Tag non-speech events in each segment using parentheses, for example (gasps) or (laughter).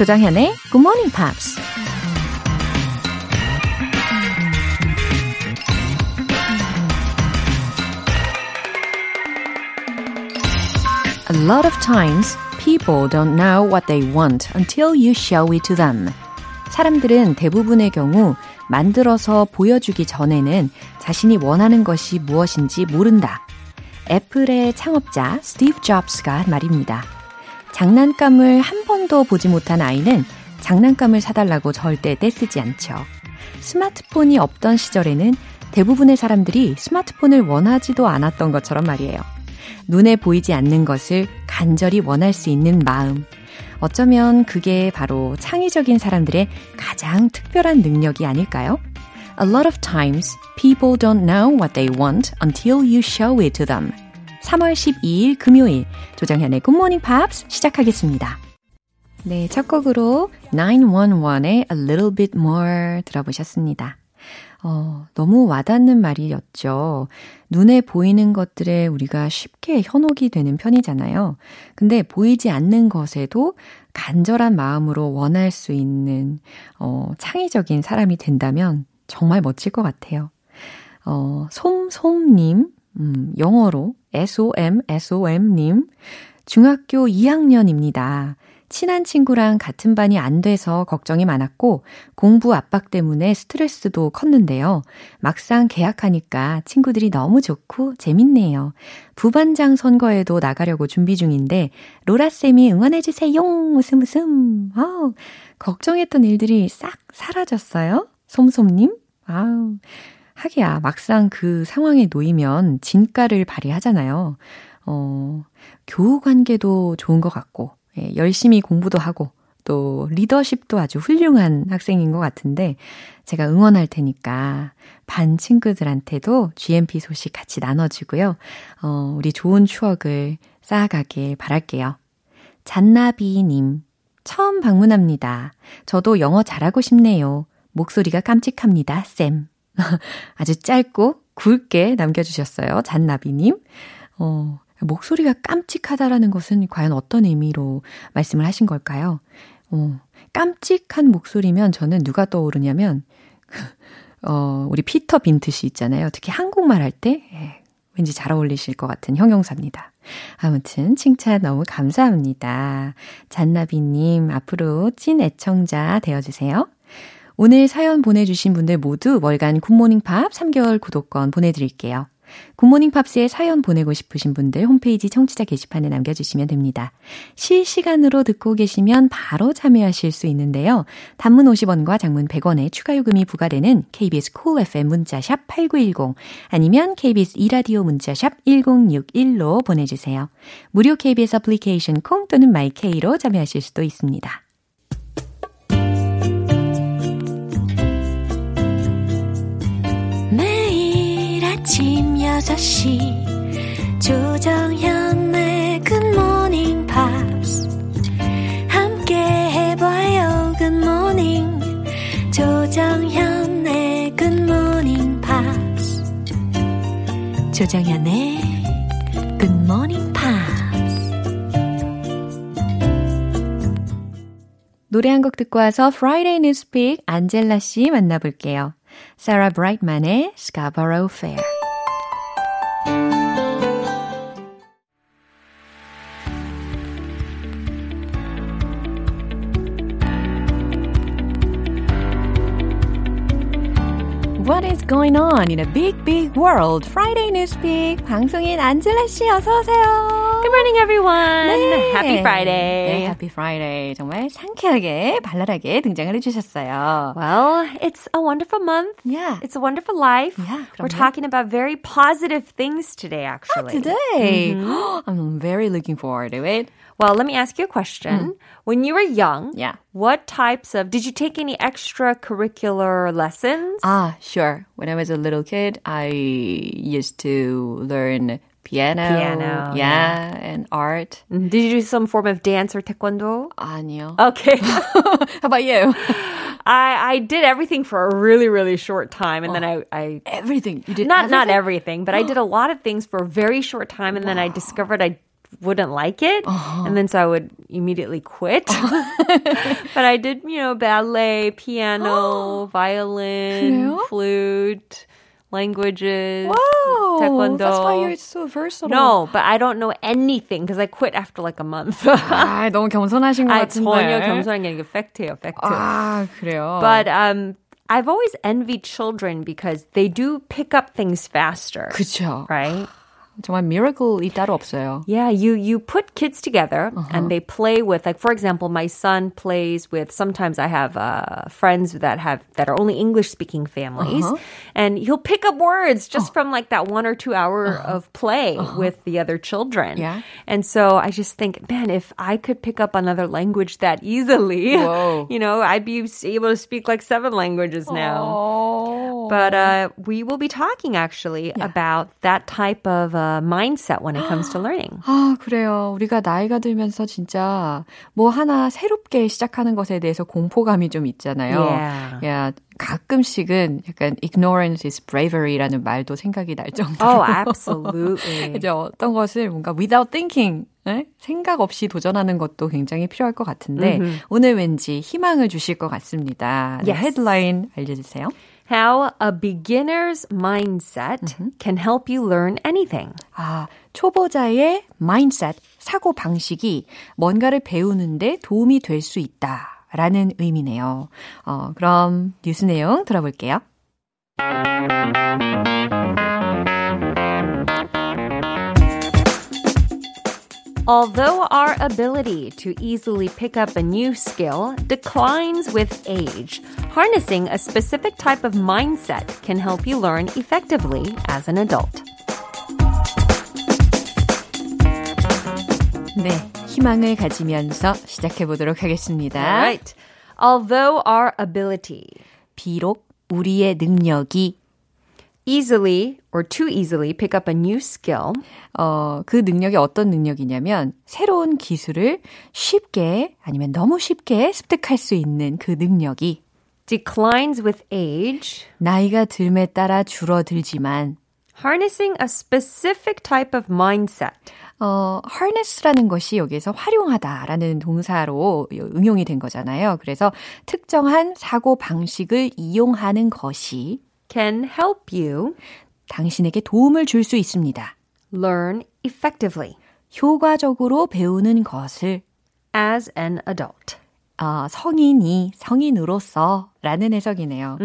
조장현의 Good Morning Pops. A lot of times, people don't know what they want until you show it to them. 사람들은 대부분의 경우 만들어서 보여주기 전에는 자신이 원하는 것이 무엇인지 모른다. 애플의 창업자 스티브 잡스가 한 말입니다. 장난감을 한 번도 보지 못한 아이는 장난감을 사달라고 절대 떼쓰지 않죠. 스마트폰이 없던 시절에는 대부분의 사람들이 스마트폰을 원하지도 않았던 것처럼 말이에요. 눈에 보이지 않는 것을 간절히 원할 수 있는 마음. 어쩌면 그게 바로 창의적인 사람들의 가장 특별한 능력이 아닐까요? A lot of times, people don't know what they want until you show it to them. 3월 12일 금요일 조정현의 Morning Pops 시작하겠습니다. 네, 첫 곡으로 911의 A Little Bit More 들어보셨습니다. 어, 너무 와닿는 말이었죠. 눈에 보이는 것들에 우리가 쉽게 현혹이 되는 편이잖아요. 근데 보이지 않는 것에도 간절한 마음으로 원할 수 있는, 어, 창의적인 사람이 된다면 정말 멋질 것 같아요. 어, 솜솜님, 음, 영어로 SOM, SOM님, 중학교 2학년입니다. 친한 친구랑 같은 반이 안 돼서 걱정이 많았고 공부 압박 때문에 스트레스도 컸는데요. 막상 계약하니까 친구들이 너무 좋고 재밌네요. 부반장 선거에도 나가려고 준비 중인데 로라쌤이 응원해주세요. 웃음 웃음. 아우, 걱정했던 일들이 싹 사라졌어요. 솜솜님. 아우. 하기야, 막상 그 상황에 놓이면 진가를 발휘하잖아요. 어, 교우 관계도 좋은 것 같고, 예, 열심히 공부도 하고 또 리더십도 아주 훌륭한 학생인 것 같은데 제가 응원할 테니까 반 친구들한테도 GMP 소식 같이 나눠주고요. 어, 우리 좋은 추억을 쌓아가길 바랄게요. 잔나비님, 처음 방문합니다. 저도 영어 잘하고 싶네요. 목소리가 깜찍합니다, 쌤. (laughs) 아주 짧고 굵게 남겨주셨어요. 잔나비님. 어, 목소리가 깜찍하다라는 것은 과연 어떤 의미로 말씀을 하신 걸까요? 어, 깜찍한 목소리면 저는 누가 떠오르냐면, (laughs) 어, 우리 피터 빈트 씨 있잖아요. 특히 한국말 할 때, 예, 왠지 잘 어울리실 것 같은 형용사입니다. 아무튼, 칭찬 너무 감사합니다. 잔나비님, 앞으로 찐 애청자 되어주세요. 오늘 사연 보내주신 분들 모두 월간 굿모닝 팝 3개월 구독권 보내드릴게요. 굿모닝 팝스에 사연 보내고 싶으신 분들 홈페이지 청취자 게시판에 남겨주시면 됩니다. 실시간으로 듣고 계시면 바로 참여하실 수 있는데요. 단문 50원과 장문 100원의 추가 요금이 부과되는 KBS 콜 cool FM 문자샵 8910 아니면 KBS 이라디오 문자샵 1061로 보내주세요. 무료 KBS 애플리케이션 콩 또는 마이케이로 참여하실 수도 있습니다. 아침 6시 조정현의 굿모닝 팝스 함께 해봐요 굿모닝 조정현의 굿모닝 팝스 조정현의 굿모닝 팝스 노래 한 곡 듣고 와서 Friday Newspeak 안젤라 씨 만나볼게요. Sarah Brightman의 Scarborough Fair going on in a big, big world? Friday Newspeak 방송인 안젤라 씨 어서 오세요. Good morning, everyone. 네. Happy Friday. 네, Happy Friday. 정말 상쾌하게 발랄하게 등장을 해주셨어요. Well, it's a wonderful month. Yeah, it's a wonderful life. Yeah, we're talking about very positive things today. Actually, ah, today. Mm-hmm. (gasps) I'm very looking forward to it. Well, let me ask you a question. Mm. When you were young, yeah. what types of did you take any extracurricular lessons? Ah, sure. When I was a little kid, I used to learn piano, piano, yeah, yeah. and art. Mm-hmm. Did you do some form of dance or taekwondo? 아니요. Okay. (laughs) How about you? (laughs) I, I did everything for a really really short time and oh, then I, I everything you did not everything? not everything but I did a lot (gasps) of things for a very short time and wow. then I discovered I wouldn't like it. Uh-huh. And then so I would immediately quit. (laughs) but I did, you know, ballet, piano, violin, 그래요? flute, languages, Wow, taekwondo. that's why you're so versatile. No, but I don't know anything because I quit after like a month. (laughs) 아, 너무 겸손하신 것 아, 같은데. 전혀 겸손한 게 아니고 팩트예요, 팩트. 아, 그래요. But um, I've always envied children because they do pick up things faster, 그쵸. right? 정말 miracle이 따로 없어요. Yeah, you you put kids together Uh-huh. and they play with like for example, my son plays with sometimes I have uh, friends that have that are only English speaking families Uh-huh. and he'll pick up words Oh. just from like that one or two hour of play with the other children. Uh-huh. Yeah. And so I just think, man, if I could pick up another language that easily, Whoa. (laughs) you know, I'd be able to speak like seven languages now. Oh. But uh, we will be talking actually about that type of uh, mindset when it comes to learning. 아, 그래요. 우리가 나이가 들면서 진짜 뭐 하나 새롭게 시작하는 것에 대해서 공포감이 좀 있잖아요. Yeah. 야, 가끔씩은 약간 ignorance is bravery라는 말도 생각이 날 정도로. Oh, absolutely. 그죠? 어떤 것을 뭔가 without thinking, 에? 생각 없이 도전하는 것도 굉장히 필요할 것 같은데 오늘 왠지 희망을 주실 것 같습니다. Yes. 헤드라인 알려주세요. How a beginner's mindset can help you learn anything. 아, 초보자의 mindset, 사고 방식이 뭔가를 배우는데 도움이 될 수 있다. 라는 의미네요. 어, 그럼 뉴스 내용 들어볼게요. Although our ability to easily pick up a new skill declines with age, harnessing a specific type of mindset can help you learn effectively as an adult. 네, 희망을 가지면서 시작해 보도록 하겠습니다. All right. Although our ability 비록 우리의 능력이 easily or too easily pick up a new skill. 어, 그 능력이 어떤 능력이냐면 새로운 기술을 쉽게 아니면 너무 쉽게 습득할 수 있는 그 능력이 declines with age, 나이가 들에 따라 줄어들지만 harnessing a specific type of mindset. 어, harness라는 것이 여기에서 활용하다라는 동사로 응용이 된 거잖아요. 그래서 특정한 사고 방식을 이용하는 것이 can help you 당신에게 도움을 줄 수 있습니다. learn effectively 효과적으로 배우는 것을 as an adult. 어, 성인이 성인으로서 라는 해석이네요.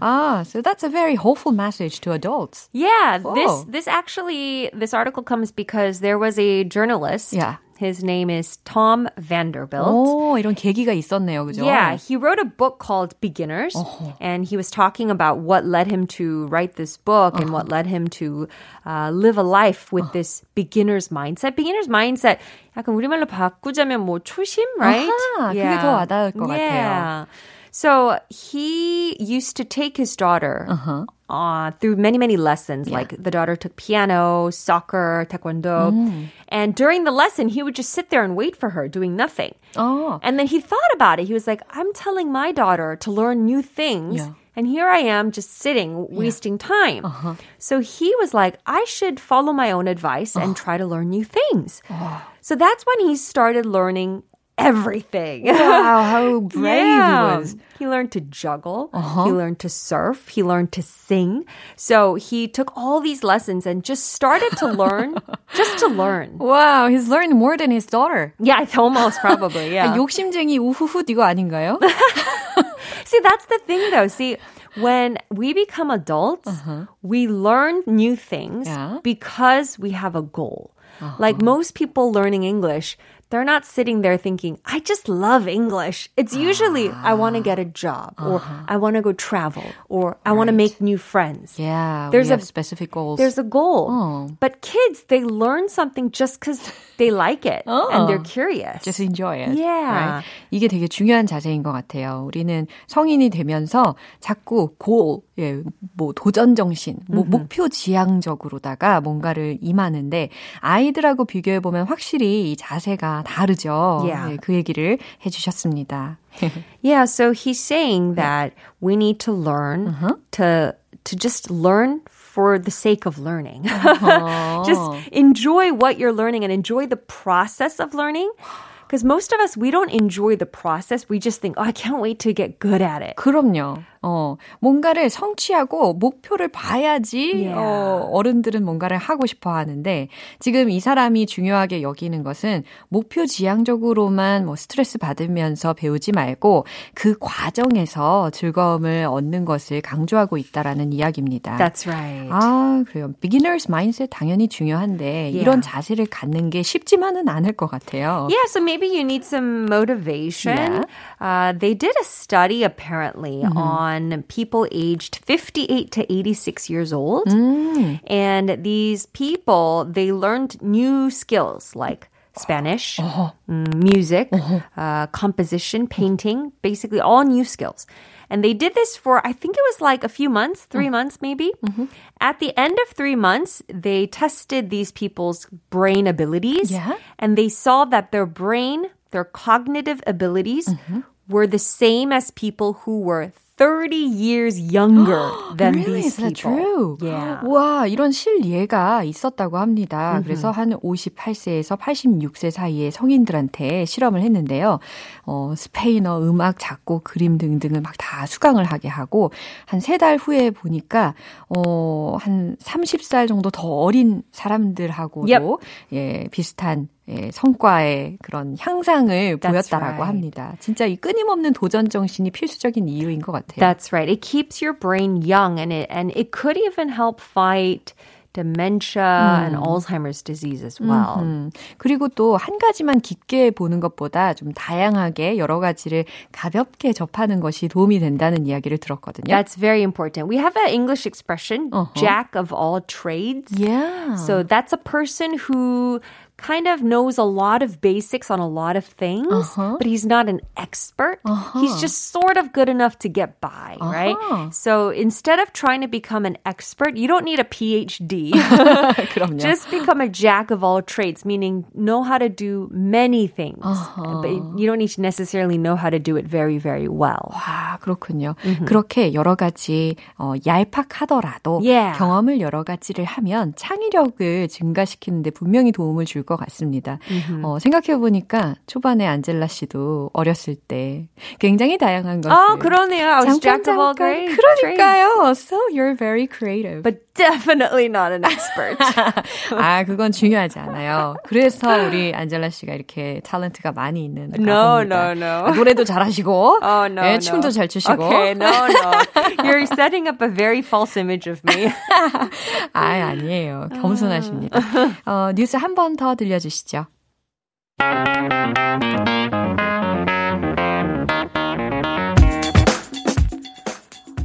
아, so that's a very hopeful message to adults. Yeah, this Oh. this actually this article comes because there was a journalist. Yeah. His name is Tom Vanderbilt. 오, 이런 계기가 있었네요. 그죠? Yeah, he wrote a book called Beginners, and he was talking about what led him to write this book and what led him to uh, live a life with this beginner's mindset. Beginner's mindset, 약간 우리말로 바꾸자면 뭐 초심, right? 아하, 그게 더 와닿을 것 같아요. yeah. So he used to take his daughter uh, through many, many lessons. Like the daughter took piano, soccer, taekwondo. And during the lesson, he would just sit there and wait for her, doing nothing. 어, And then he thought about it. He was like, I'm telling my daughter to learn new things. Yeah. And here I am just sitting, wasting time. So he was like, I should follow my own advice and try to learn new things. So that's when he started learning everything. wow, how (laughs) brave Yeah. he was. He learned to juggle. He learned to surf. He learned to sing. So he took all these lessons and just started to learn, (laughs) just to learn. Wow, he's learned more than his daughter. Yeah, it's (laughs) almost probably. Yeah. 욕심쟁이 우후훗 이거 아닌가요? See, that's the thing though. See, when we become adults, we learn new things Yeah. because we have a goal. Like most people learning English, they're not sitting there thinking, I just love English. It's usually, I want to ah. get a job or uh-huh. I want to go travel or I want to make new friends. Yeah, There's we a- have specific goals. There's a goal. Oh. But kids, they learn something just because they like it and they're Oh. curious. Just enjoy it. Yeah. right? 이게 되게 중요한 자세인 것 같아요. 우리는 성인이 되면서 자꾸 goal, 예, 뭐 도전 정신, 뭐 목표 지향적으로다가 뭔가를 임하는데 아이들하고 비교해 보면 확실히 이 자세가 다르죠. Yeah. 예, 그 얘기를 해주셨습니다. Yeah, so he's saying that we need to learn to to just learn for the sake of learning. (laughs) Just enjoy what you're learning and enjoy the process of learning. Because most of us, we don't enjoy the process. We just think, oh, I can't wait to get good at it. 그럼요. 어, 뭔가를 성취하고 목표를 봐야지 Yeah. 어, 어른들은 뭔가를 하고 싶어 하는데 지금 이 사람이 중요하게 여기는 것은 목표 지향적으로만 뭐 스트레스 받으면서 배우지 말고 그 과정에서 즐거움을 얻는 것을 강조하고 있다라는 이야기입니다. That's right. 아, 그래요. beginner's mindset 당연히 중요한데 Yeah. 이런 자세를 갖는 게 쉽지만은 않을 것 같아요. Yeah, so maybe you need some motivation. Yeah. Uh, they did a study apparently on people aged 58 to 86 years old. And these people, they learned new skills like Spanish, mm, music, uh, composition, painting, basically all new skills. And they did this for, I think it was like a few months, three mm. months maybe. Mm-hmm. At the end of three months, they tested these people's brain abilities. Yeah. And they saw that their brain, their cognitive abilities mm-hmm. were the same as people who were 30 years younger (gasps) than really? these Is that people. true? Yeah. 와, 이런 실예가 있었다고 합니다. 그래서 한 58세에서 86세 사이의 성인들한테 실험을 했는데요. 어, 스페인어, 음악, 작곡, 그림 등등을 막 다 수강을 하게 하고 한 세 달 후에 보니까 어, 한 30살 정도 더 어린 사람들하고도 Yep. 예, 비슷한 예, 성과의 그런 향상을 That's 보였다라고 right. 합니다. 진짜 이 끊임없는 도전 정신이 필수적인 이유인 것 같아요. That's right. It keeps your brain young and it and it could even help fight dementia and Alzheimer's disease as well. 음, 그리고 또 한 가지만 깊게 보는 것보다 좀 다양하게 여러 가지를 가볍게 접하는 것이 도움이 된다는 이야기를 들었거든요. That's very important. We have an English expression, Uh-huh. jack of all trades. yeah. So that's a person who kind of knows a lot of basics on a lot of things, Uh-huh. but he's not an expert. He's just sort of good enough to get by, right? Uh-huh. So instead of trying to become an expert, you don't need a PhD. (laughs) 그럼요. (laughs) just become a jack of all trades, meaning know how to do many things. Uh-huh. But you don't need to necessarily know how to do it very, very well. 아, 그렇군요. 그렇게 여러 가지 어, 얄팍하더라도 Yeah. 경험을 여러 가지를 하면 창의력을 증가시키는데 분명히 도움을 줄 것 같습니다. 어, 생각해보니까 초반에 안젤라 씨도 어렸을 때 굉장히 다양한 것을 Oh, 그러네요. 잠깐, grades. 그러니까요. So you're very creative. But definitely not an expert. 아, 그건 중요하지 않아요. 그래서 우리 안젤라 씨가 이렇게 탤런트가 많이 있는 No, no, no. 아, 노래도 잘하시고, Oh no, 예, no. 춤도 잘 추시고. Okay, no, no. You're setting up a very false image of me. 아, 아니에요. 겸손하십니다. 어, 뉴스 한 번 더 들려주시죠.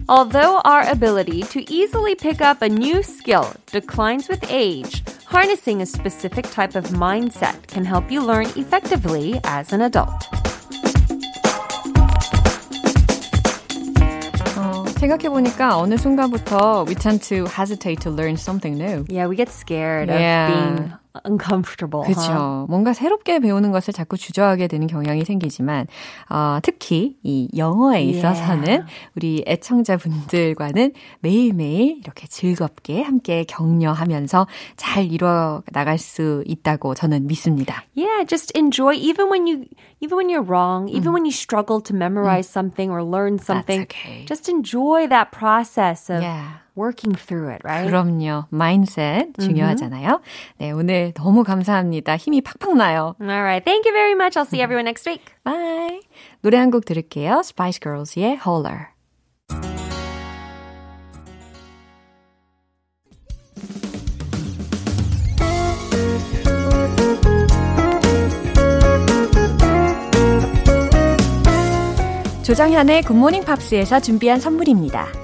Although our ability to easily pick up a new skill declines with age, harnessing a specific type of mindset can help you learn effectively as an adult. 어, 생각해보니까 어느 순간부터 we tend to hesitate to learn something new. Yeah, we get scared Yeah. of being uncomfortable. huh? 그렇죠. 뭔가 새롭게 배우는 것을 자꾸 주저하게 되는 경향이 생기지만 어, 특히 이 영어에 있어서는 Yeah. 우리 애청자분들과는 매일매일 이렇게 즐겁게 함께 격려하면서 잘 이뤄 나갈 수 있다고 저는 믿습니다. Yeah, just enjoy even when you even when you're wrong, even when you struggle to memorize something or learn something. okay. Just enjoy that process of Yeah. Working through it, right? 그럼요. 마인셋 중요하잖아요. 네, 오늘 너무 감사합니다. 힘이 팍팍 나요. All right. Thank you very much. I'll see everyone next week. 바이. 노래 한 곡 들을게요. Spice Girls의 Holler. 조정현의 굿모닝 팝스에서 준비한 선물입니다.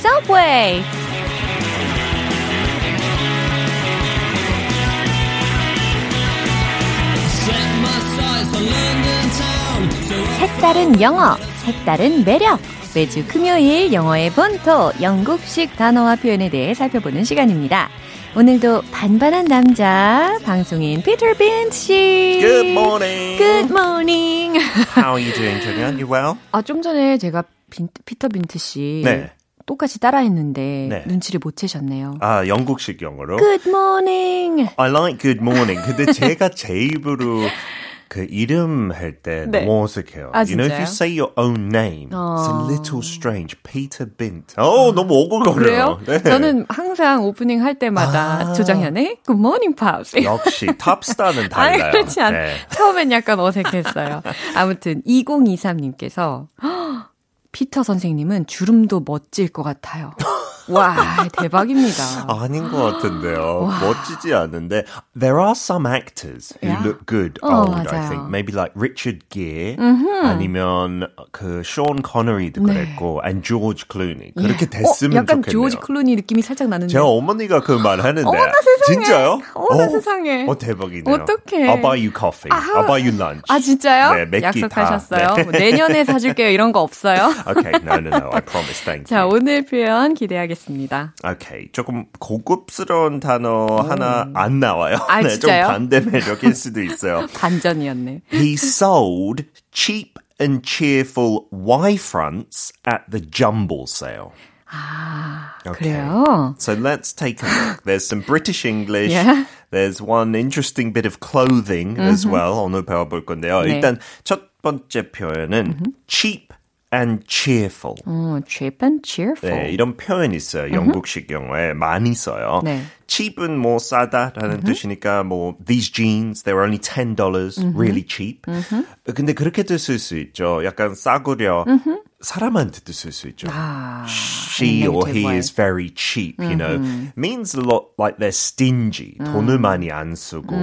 subway. 색다른 영어, 색다른 매력. 매주 금요일 영어의 본토 영국식 단어와 표현에 대해 살펴보는 시간입니다. 오늘도 반반한 남자 방송인 피터 빈트 씨. Good morning. Good morning. How are you doing, Julia? You well? 아좀 전에 제가 빈, 피터 빈트 씨 네. 똑같이 따라했는데 네. 눈치를 못 채셨네요. 아, 영국식 영어로. Good morning. I like good morning. 근데 제가 제 입으로 그 이름 할때 네. 너무 어색해요. 아, you know, if you say your own name, it's a 어. little strange. Peter Bint. 어, 너무 오글거려요. 그래요? 저는 항상 오프닝 할 때마다 아. 조정현의 Good morning, Pops. 역시 탑스타는 (laughs) 달라요. 그렇지 않. 네. 처음엔 약간 어색했어요. 아무튼 2023님께서 피터 선생님은 주름도 멋질 것 같아요. (laughs) 와, 대박입니다. 아닌 것 같은데요. 멋지지 않은데. There are some actors who Yeah. look good 어, old, I 맞아요. think. Maybe like Richard Gere 아니면 그 Sean Connery도 네. 그랬고 and George Clooney. 그렇게 예. 됐으면 어, 약간 좋겠네요. 조지 클루니 느낌이 살짝 나는데. 제 어머니가 그 말 하는데. 어머나 세상에. 진짜요? 어머나 어, 세상에. 어, 대박이네요. 어떡해. I'll buy you coffee. I'll buy you lunch. 아 진짜요? 네, 약속하셨어요? 다. 네. 뭐 내년에 사줄게요. 이런 거 없어요? Okay, no, no, no. I promise. Thank 자, you. 오늘 표현 기대하겠습니다. Okay, 조금 고급스러운 단어 하나 안 나와요. 아, 네, 좀 진짜요? 반대 매력일 수도 있어요. (laughs) 반전이었네. He sold cheap and cheerful Y fronts at the jumble sale. 아, Okay. 그래요? So let's take a look. There's some British English. Yeah. There's one interesting bit of clothing as well. 오늘 배워볼 건데요. 네. 일단 첫 번째 표현은 cheap and cheerful. 어, cheap and cheerful. 네, 이런 표현이 있어요. 영국식 영어에 많이 써요. 네. cheap은 뭐 싸다라는 뜻이니까 뭐 these jeans they were only ten dollars, really cheap. 근데 그렇게도 쓸 수 있죠. 약간 싸구려 사람한테도 쓸 수 있죠. 아, She or he way. is very cheap, you know. Means a lot like they're stingy. 돈을 많이 안 쓰고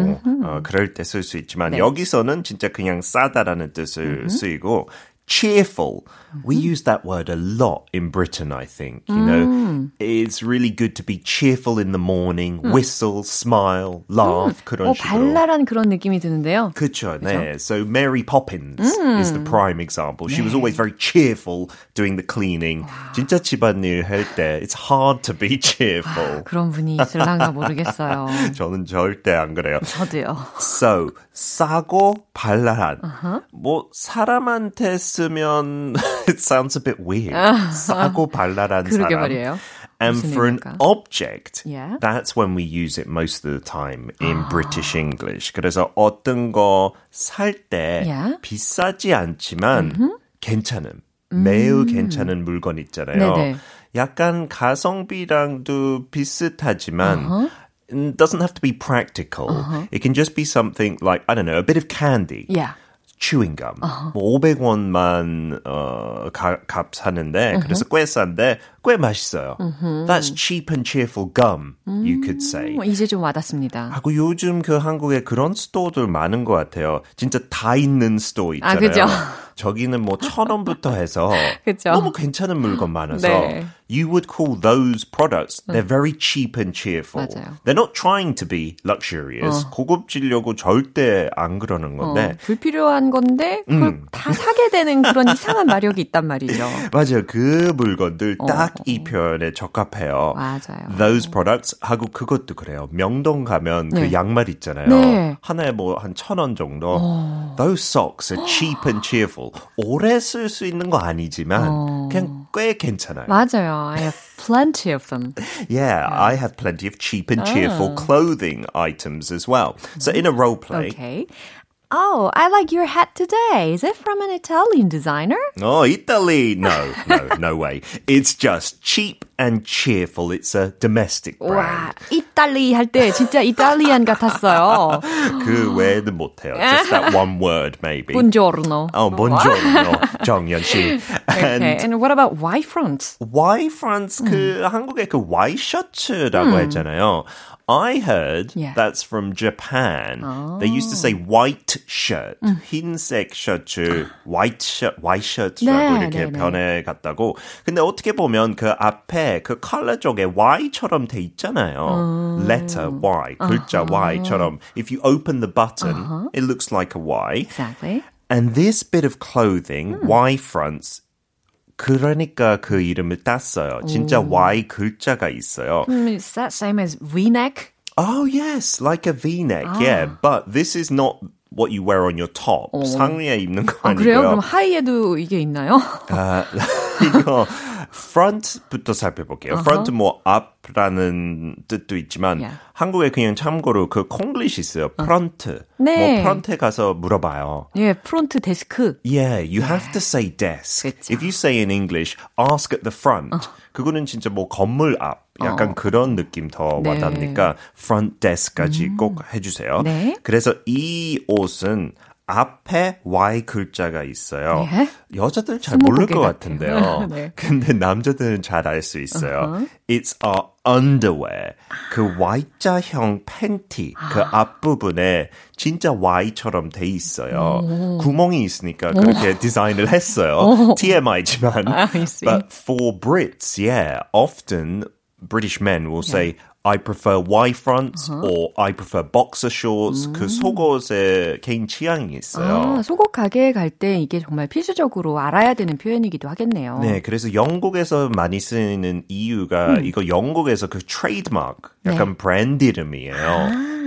어, 그럴 때 쓸 수 있지만 여기서는 진짜 그냥 싸다라는 뜻을 쓰이고 cheerful. We use that word a lot in Britain, I think. You know, it's really good to be cheerful in the morning, whistle, smile, laugh. 그런 어, 식으로. 발랄한 그런 느낌이 드는데요. 그쵸, 네. So Mary Poppins is the prime example. She was always very cheerful doing the cleaning. 진짜 집안일 할 때 it's hard to be cheerful. 그런 분이 있을랑가 모르겠어요. (laughs) 저는 절대 안 그래요. 저도요. So 싸고 발랄한. 뭐 사람한테 쓰면 (laughs) it sounds a bit weird. 싸고 발랄한 그러게 사람. 말이에요. And 무슨 for an 의미일까? object, Yeah. that's when we use it most of the time in British English. 그래서 어떤 거 살 때 Yeah. 비싸지 않지만 괜찮은, 매우 괜찮은 물건 있잖아요. 네네. 약간 가성비랑도 비슷하지만 it doesn't have to be practical. It can just be something like, I don't know, a bit of candy. Yeah. Chewing gum. 뭐 500원만 어, 가, 껌 사는데 그래서 꽤 싼데 꽤 맛있어요. That's cheap and cheerful gum, you could say. 어, 이제 좀 와닿습니다. 하고 요즘 그 한국에 그런 store들 많은 것 같아요. 진짜 다 있는 store 아, 있잖아요. 그죠? 저기는 뭐 천 원부터 해서? 너무 괜찮은 물건 많아서 네. you would call those products they're very cheap and cheerful. 맞아요. They're not trying to be luxurious. 고급지려고 절대 안 그러는 어, 건데 불필요한 건데 그걸 다 사게 되는 그런 이상한 마력이 있단 말이죠. 맞아요. 그 물건들 딱 이 표현에 적합해요. 맞아요. Those products 하고 그것도 그래요. 명동 가면 네. 그 양말 있잖아요. 네. 하나에 뭐 한 천 원 정도. Those socks are cheap and cheerful. 오래 쓸 수 있는 거 아니지만 그냥 꽤 괜찮아요. 맞아요. I have plenty of them. (laughs) Yeah, I have plenty of cheap and cheerful clothing items as well. So in a role play, Okay. Oh, I like your hat today. Is it from an Italian designer? Oh, Italy! No, no, no way. It's just cheap and cheerful. It's a domestic 와, brand. 이탈리 할 때 진짜 이탈리안 같았어요. (laughs) 그 외에는 못해요. Just that one word, maybe. Buongiorno. Oh, buongiorno, 정연 씨. Okay. And And what about Y front? Y France 그 한국의 그 Y 셔츠라고 했잖아요. I heard Yeah. that's from Japan. They used to say white shirt, 흰색 셔츠, white shirt, white shirt라고 네, 이렇게 네, 네. 변해갔다고. 근데 어떻게 보면 그 앞에 그 컬러 쪽에 Y처럼 돼 있잖아요. Letter Y, 글자 Y처럼. If you open the button, it looks like a Y. Exactly. And this bit of clothing, Y fronts, 그러니까 그 이름을 땄어요. 진짜 Y 글자가 있어요. Is that same as V-neck? Oh yes, like a V-neck. Yeah, but this is not what you wear on your top. 상의에 입는 거 아, 아니고요. 그래요? 그럼 하이에도 이게 있나요? 아, (laughs) 이거 front부터 살펴볼게요. front 뭐 앞라는 뜻도 있지만 Yeah. 한국에 그냥 참고로 그 콩글리시 있어요. 프런트. 네. 뭐 프런트에 가서 물어봐요. 예, 프론트 데스크. Yeah, you have to say desk. 그쵸. If you say in English, ask at the front. 그거는 진짜 뭐 건물 앞. 약간 그런 느낌 더 네. 와닿으니까 front desk까지 꼭 해주세요. 네. 그래서 이 옷은 앞에 Y 글자가 있어요. 네. 여자들은 잘 모를 것. 같은데요. (laughs) 네. 근데 남자들은 잘 알 수 있어요. It's a underwear. 그 Y자형 팬티 그 앞부분에 진짜 Y처럼 돼 있어요. 구멍이 있으니까 그렇게 디자인을 했어요. TMI지만. I see. But for Brits, yeah, often British men will say I prefer Y fronts or I prefer boxer shorts. 그 속옷에 개인 취향이 있어요. 아, 속옷 가게에 갈 때 이게 정말 필수적으로 알아야 되는 표현이기도 하겠네요. 네, 그래서 영국에서 많이 쓰이는 이유가 이거 영국에서 그 트레이드마크, 약간 브랜드 이름이에요.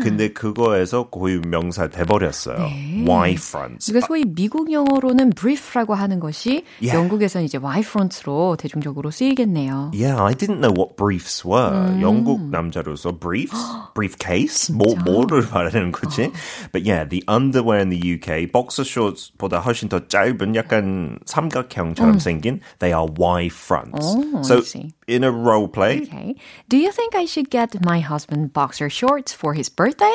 근데 그거에서 고유 명사 돼버렸어요. Y fronts. 그러니까 소위 미국 영어로는 brief라고 하는 것이 Yeah. 영국에서는 이제 Y front로 대중적으로 쓰이겠네요. Yeah, I didn't know what briefs were. 영국 남자로서 briefs, briefcase, 뭐 뭐를 말하는 거지? But yeah, the underwear in the UK, boxer shorts보다 훨씬 더 짧은 약간 삼각형처럼 생긴, they are Y fronts. Oh, I so. in a role play. Okay. Do you think I should get my husband boxer shorts for his birthday?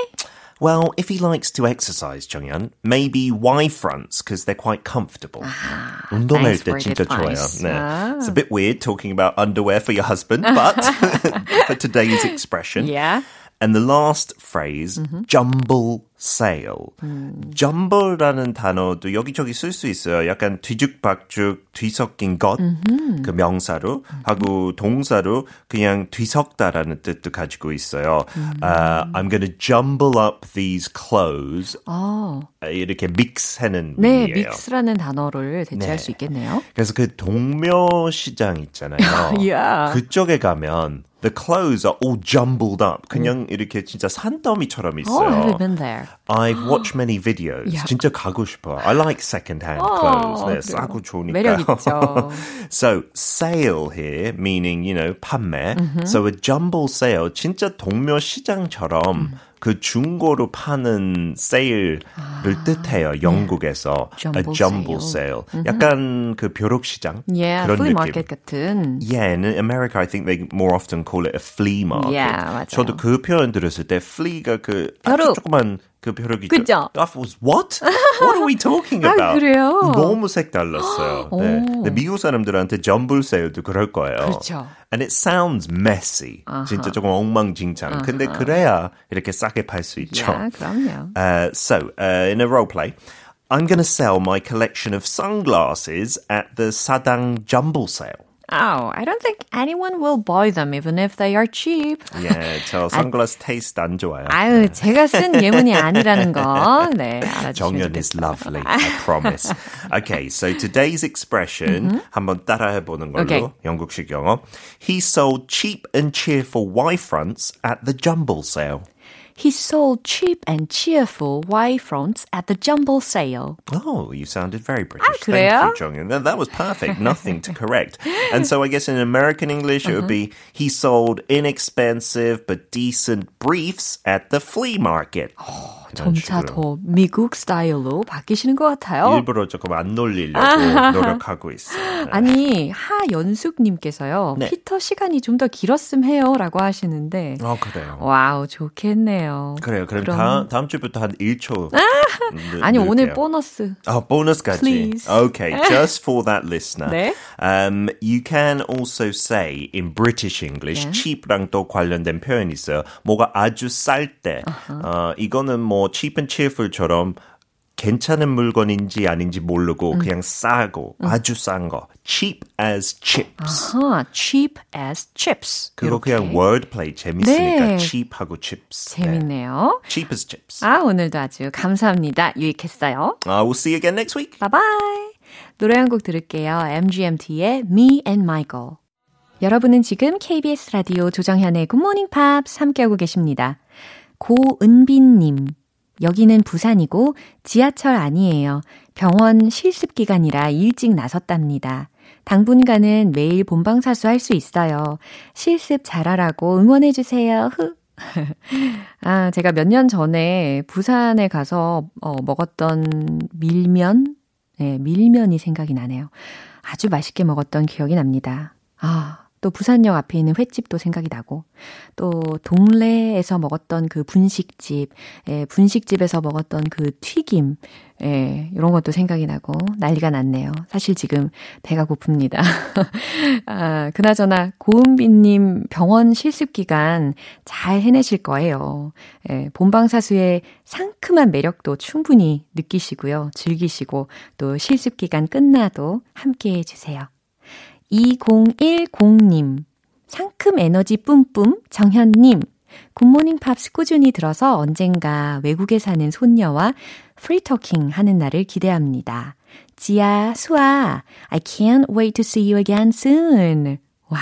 Well, if he likes to exercise, Chongyun, maybe Y fronts because they're quite comfortable. Ah, thanks for advice. Oh. It's a bit weird talking about underwear for your husband, (laughs) but (laughs) for today's expression. Yeah. And the last phrase, jumble sale. jumble라는 단어도 여기저기 쓸 수 있어요. 약간 뒤죽박죽, 뒤섞인 것, 그 명사로 하고 동사로 그냥 뒤섞다라는 뜻도 가지고 있어요. Uh, I'm to jumble up these clothes. 어, 이렇게 믹스하는 네, 의미예요. 믹스라는 단어를 대체할 네. 수 있겠네요. 그래서 그 동묘시장 있잖아요. (laughs) Yeah. 그쪽에 가면 the clothes are all jumbled up. 그냥 이렇게 진짜 산더미처럼 Oh, 있어요. have you been there? I've watched many videos. Yeah. 진짜 가고 싶어. I like second-hand 어, clothes. 네. 싸고 좋으니까. so sale here meaning you know 판매. Mm-hmm. So a jumble sale 진짜 동묘 시장처럼 음. 그 중고로 파는 세일을 뜻해요. 영국에서 아, 네. Jumble a jumble sale. 약간 그 벼룩 시장 Yeah, 그런 flea 느낌. market 같은. Yeah, in America, I think they more often call it a flea market. Yeah, 맞아요. 저도 그 표현 들었을 때 flea가 그 벼룩. 아주 조그만 그 벼룩이죠. 그죠? I was what? What are we talking (laughs) 아, about? 그래요? 너무 색달랐어요. (gasps) 네. 근데 미국 사람들한테 jumble sale도 그럴 거예요. 그렇죠. And it sounds messy. 진짜 조금 엉망진창. 근데 그래야 이렇게 싸게 팔 수 있죠. Yeah, 그럼요. Uh, so, uh, in a role play, I'm going to sell my collection of sunglasses at the Sadang Jumble Sale. Oh, I don't think anyone will buy them even if they are cheap. 예, 저 (laughs) 선글라스 테이스트 안 좋아요. 아유, 제가 쓴 (laughs) 예문이 아니라는 거. 네, 알아주시면 정연 is 좋겠습니다. lovely, I promise. Okay, so today's expression 한번 따라해보는 걸로 Okay. 영국식 영어. He sold cheap and cheerful Y fronts at the jumble sale. He sold cheap and cheerful Y fronts at the jumble sale. Oh, you sounded very British. 그래요? Thank you, Jonghyun. That, that was perfect. Nothing to correct. And so I guess in American English, it would be he sold inexpensive but decent briefs at the flea market. 이런 점차 식으로. 더 미국 스타일로 바뀌시는 것 같아요. 일부러 조금 안 놀리려고 (laughs) 노력하고 있어요. 네. 아니 하연숙님께서요. 네. 피터 시간이 좀 더 길었음 해요라고 하시는데 어, 그래요. 와우 좋겠네요. 그래요. 그럼, 그럼- 다음, 다음 주부터 한 1초. 아니 오늘 보너스. 아, 보너스까지. Please. Okay, just for that listener. 네. Um, you can also say in British English, 네. cheap랑 또 관련된 표현이 있어요. 뭐가 아주 쌀 때. 어, 이거는 뭐 cheap and cheerful처럼 괜찮은 물건인지 아닌지 모르고 음. 그냥 싸고 음. 아주 싼 거. cheap as chips. 아하, cheap as chips. 그거 이렇게. 그냥 wordplay 재밌으니까 네. cheap하고 chips. 재밌네요. 네. cheap as chips. 아, 오늘도 아주 감사합니다. 유익했어요. Uh, we'll see you again next week. Bye bye. 노래 한 곡 들을게요. MGMT의 Me and Michael. 여러분은 지금 KBS 라디오 조정현의 굿모닝 팝스 함께하고 계십니다. 고은빈님. 여기는 부산이고 지하철 아니에요. 병원 실습 기간이라 일찍 나섰답니다. 당분간은 매일 본방사수 할 수 있어요. 실습 잘하라고 응원해주세요. 흐. (laughs) 아, 제가 몇 년 전에 부산에 가서 어, 먹었던 밀면? 네, 밀면이 생각이 나네요. 아주 맛있게 먹었던 기억이 납니다. 아, 또 부산역 앞에 있는 횟집도 생각이 나고, 또 동래에서 먹었던 그 분식집, 예, 분식집에서 먹었던 그 튀김, 예, 이런 것도 생각이 나고 난리가 났네요. 사실 지금 배가 고픕니다. (laughs) 아, 그나저나 고은비님 병원 실습 기간 잘 해내실 거예요. 예, 본방사수의 상큼한 매력도 충분히 느끼시고요. 즐기시고 또 실습 기간 끝나도 함께 해주세요. 2010님, 상큼 에너지 뿜뿜 정현님, 굿모닝 팝스 꾸준히 들어서 언젠가 외국에 사는 손녀와 프리토킹 하는 날을 기대합니다. 지아, 수아, I can't wait to see you again soon. 와,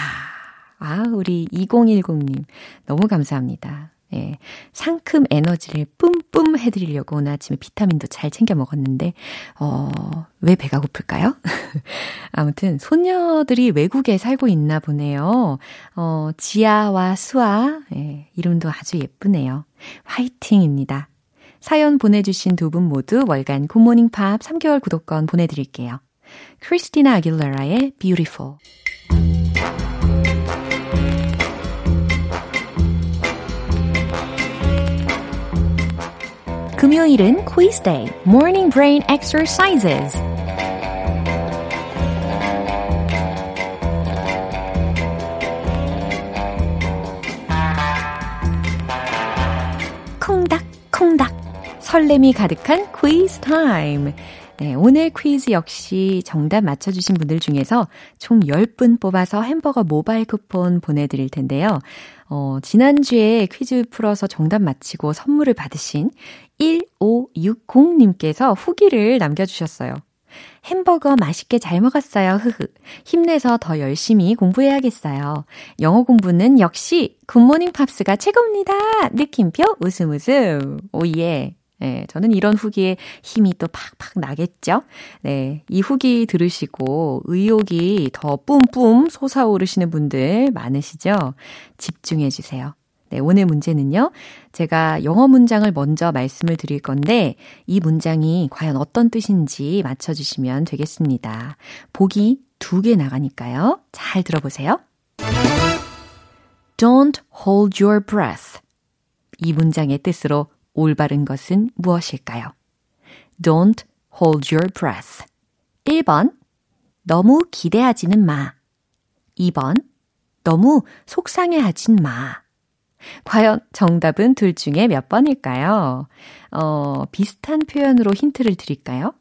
아, 우리 2010님, 너무 감사합니다. 예, 상큼 에너지를 뿜뿜 해드리려고 오늘 아침에 비타민도 잘 챙겨 먹었는데, 어, 왜 배가 고플까요? (laughs) 아무튼, 손녀들이 외국에 살고 있나 보네요. 어, 지아와 수아, 예, 이름도 아주 예쁘네요. 화이팅입니다. 사연 보내주신 두 분 모두 월간 굿모닝 팝 3개월 구독권 보내드릴게요. 크리스티나 아길레라의 Beautiful. 금요일은 quiz day, morning brain exercises. 콩닥콩닥 설렘이 가득한 quiz time. 네, 오늘 퀴즈 역시 정답 맞춰주신 분들 중에서 총 10분 뽑아서 햄버거 모바일 쿠폰 보내드릴 텐데요. 어, 지난주에 퀴즈 풀어서 정답 맞히고 선물을 받으신 1560님께서 후기를 남겨주셨어요. 햄버거 맛있게 잘 먹었어요. 흐흐. 힘내서 더 열심히 공부해야겠어요. 영어 공부는 역시 굿모닝 팝스가 최고입니다. 느낌표 웃음 웃음. 오예. 네, 저는 이런 후기에 힘이 또 팍팍 나겠죠? 네, 이 후기 들으시고 의욕이 더 뿜뿜 솟아오르시는 분들 많으시죠? 집중해 주세요. 네, 오늘 문제는요. 제가 영어 문장을 먼저 말씀을 드릴 건데 이 문장이 과연 어떤 뜻인지 맞춰 주시면 되겠습니다. 보기 두 개 나가니까요. 잘 들어보세요. Don't hold your breath. 이 문장의 뜻으로 올바른 것은 무엇일까요? Don't hold your breath. 1번, 너무 기대하지는 마. 2번, 너무 속상해 하진 마. 과연 정답은 둘 중에 몇 번일까요? 어, 비슷한 표현으로 힌트를 드릴까요?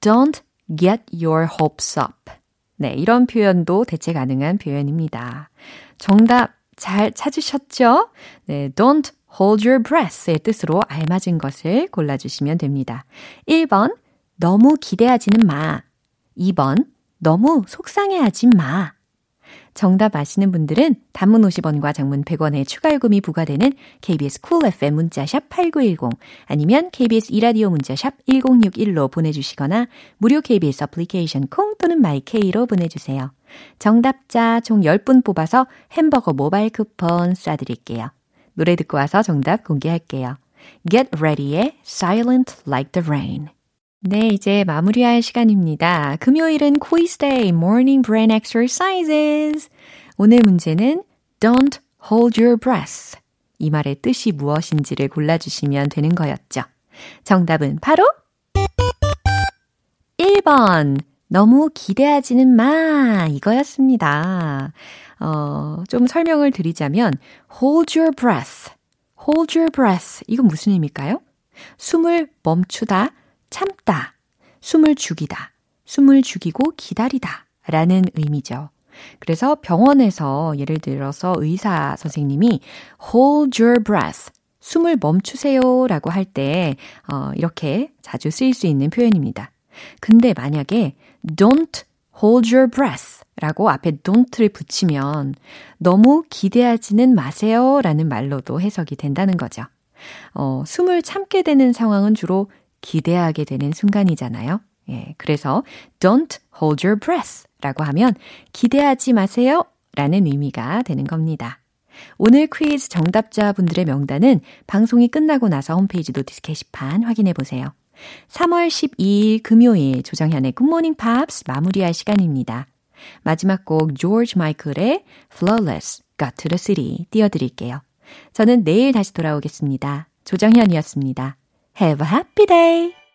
Don't get your hopes up. 네, 이런 표현도 대체 가능한 표현입니다. 정답 잘 찾으셨죠? 네, don't hold your breath의 뜻으로 알맞은 것을 골라주시면 됩니다. 1번, 너무 기대하지는 마. 2번, 너무 속상해하지 마. 정답 아시는 분들은 단문 50원과 장문 100원의 추가 요금이 부과되는 KBS 쿨 cool FM 문자샵 8910 아니면 KBS 이라디오 문자샵 1061로 보내주시거나 무료 KBS 애플리케이션 콩 또는 마이케이로 보내주세요. 정답자 총 10분 뽑아서 햄버거 모바일 쿠폰 쏴드릴게요. 노래 듣고 와서 정답 공개할게요. Get Ready의 Silent Like the Rain. 네, 이제 마무리할 시간입니다. 금요일은 quiz day, morning brain exercises. 오늘 문제는 don't hold your breath. 이 말의 뜻이 무엇인지를 골라주시면 되는 거였죠. 정답은 바로 1번. 너무 기대하지는 마. 이거였습니다. 어, 좀 설명을 드리자면 hold your breath. hold your breath. 이건 무슨 의미일까요? 숨을 멈추다, 참다, 숨을 죽이다, 숨을 죽이고 기다리다 라는 의미죠. 그래서 병원에서 예를 들어서 의사 선생님이 hold your breath, 숨을 멈추세요 라고 할 때, 어, 이렇게 자주 쓰일 수 있는 표현입니다. 근데 만약에 don't hold your breath 라고 앞에 don't를 붙이면 너무 기대하지는 마세요 라는 말로도 해석이 된다는 거죠. 어, 숨을 참게 되는 상황은 주로 기대하게 되는 순간이잖아요. 예, 그래서 don't hold your breath 라고 하면 기대하지 마세요 라는 의미가 되는 겁니다. 오늘 퀴즈 정답자분들의 명단은 방송이 끝나고 나서 홈페이지 notice 게시판 확인해 보세요. 3월 12일 금요일 조정현의 굿모닝 팝스 마무리할 시간입니다. 마지막 곡 조지 마이클의 Flawless Got to the City 띄워드릴게요. 저는 내일 다시 돌아오겠습니다. 조정현이었습니다. Have a happy day!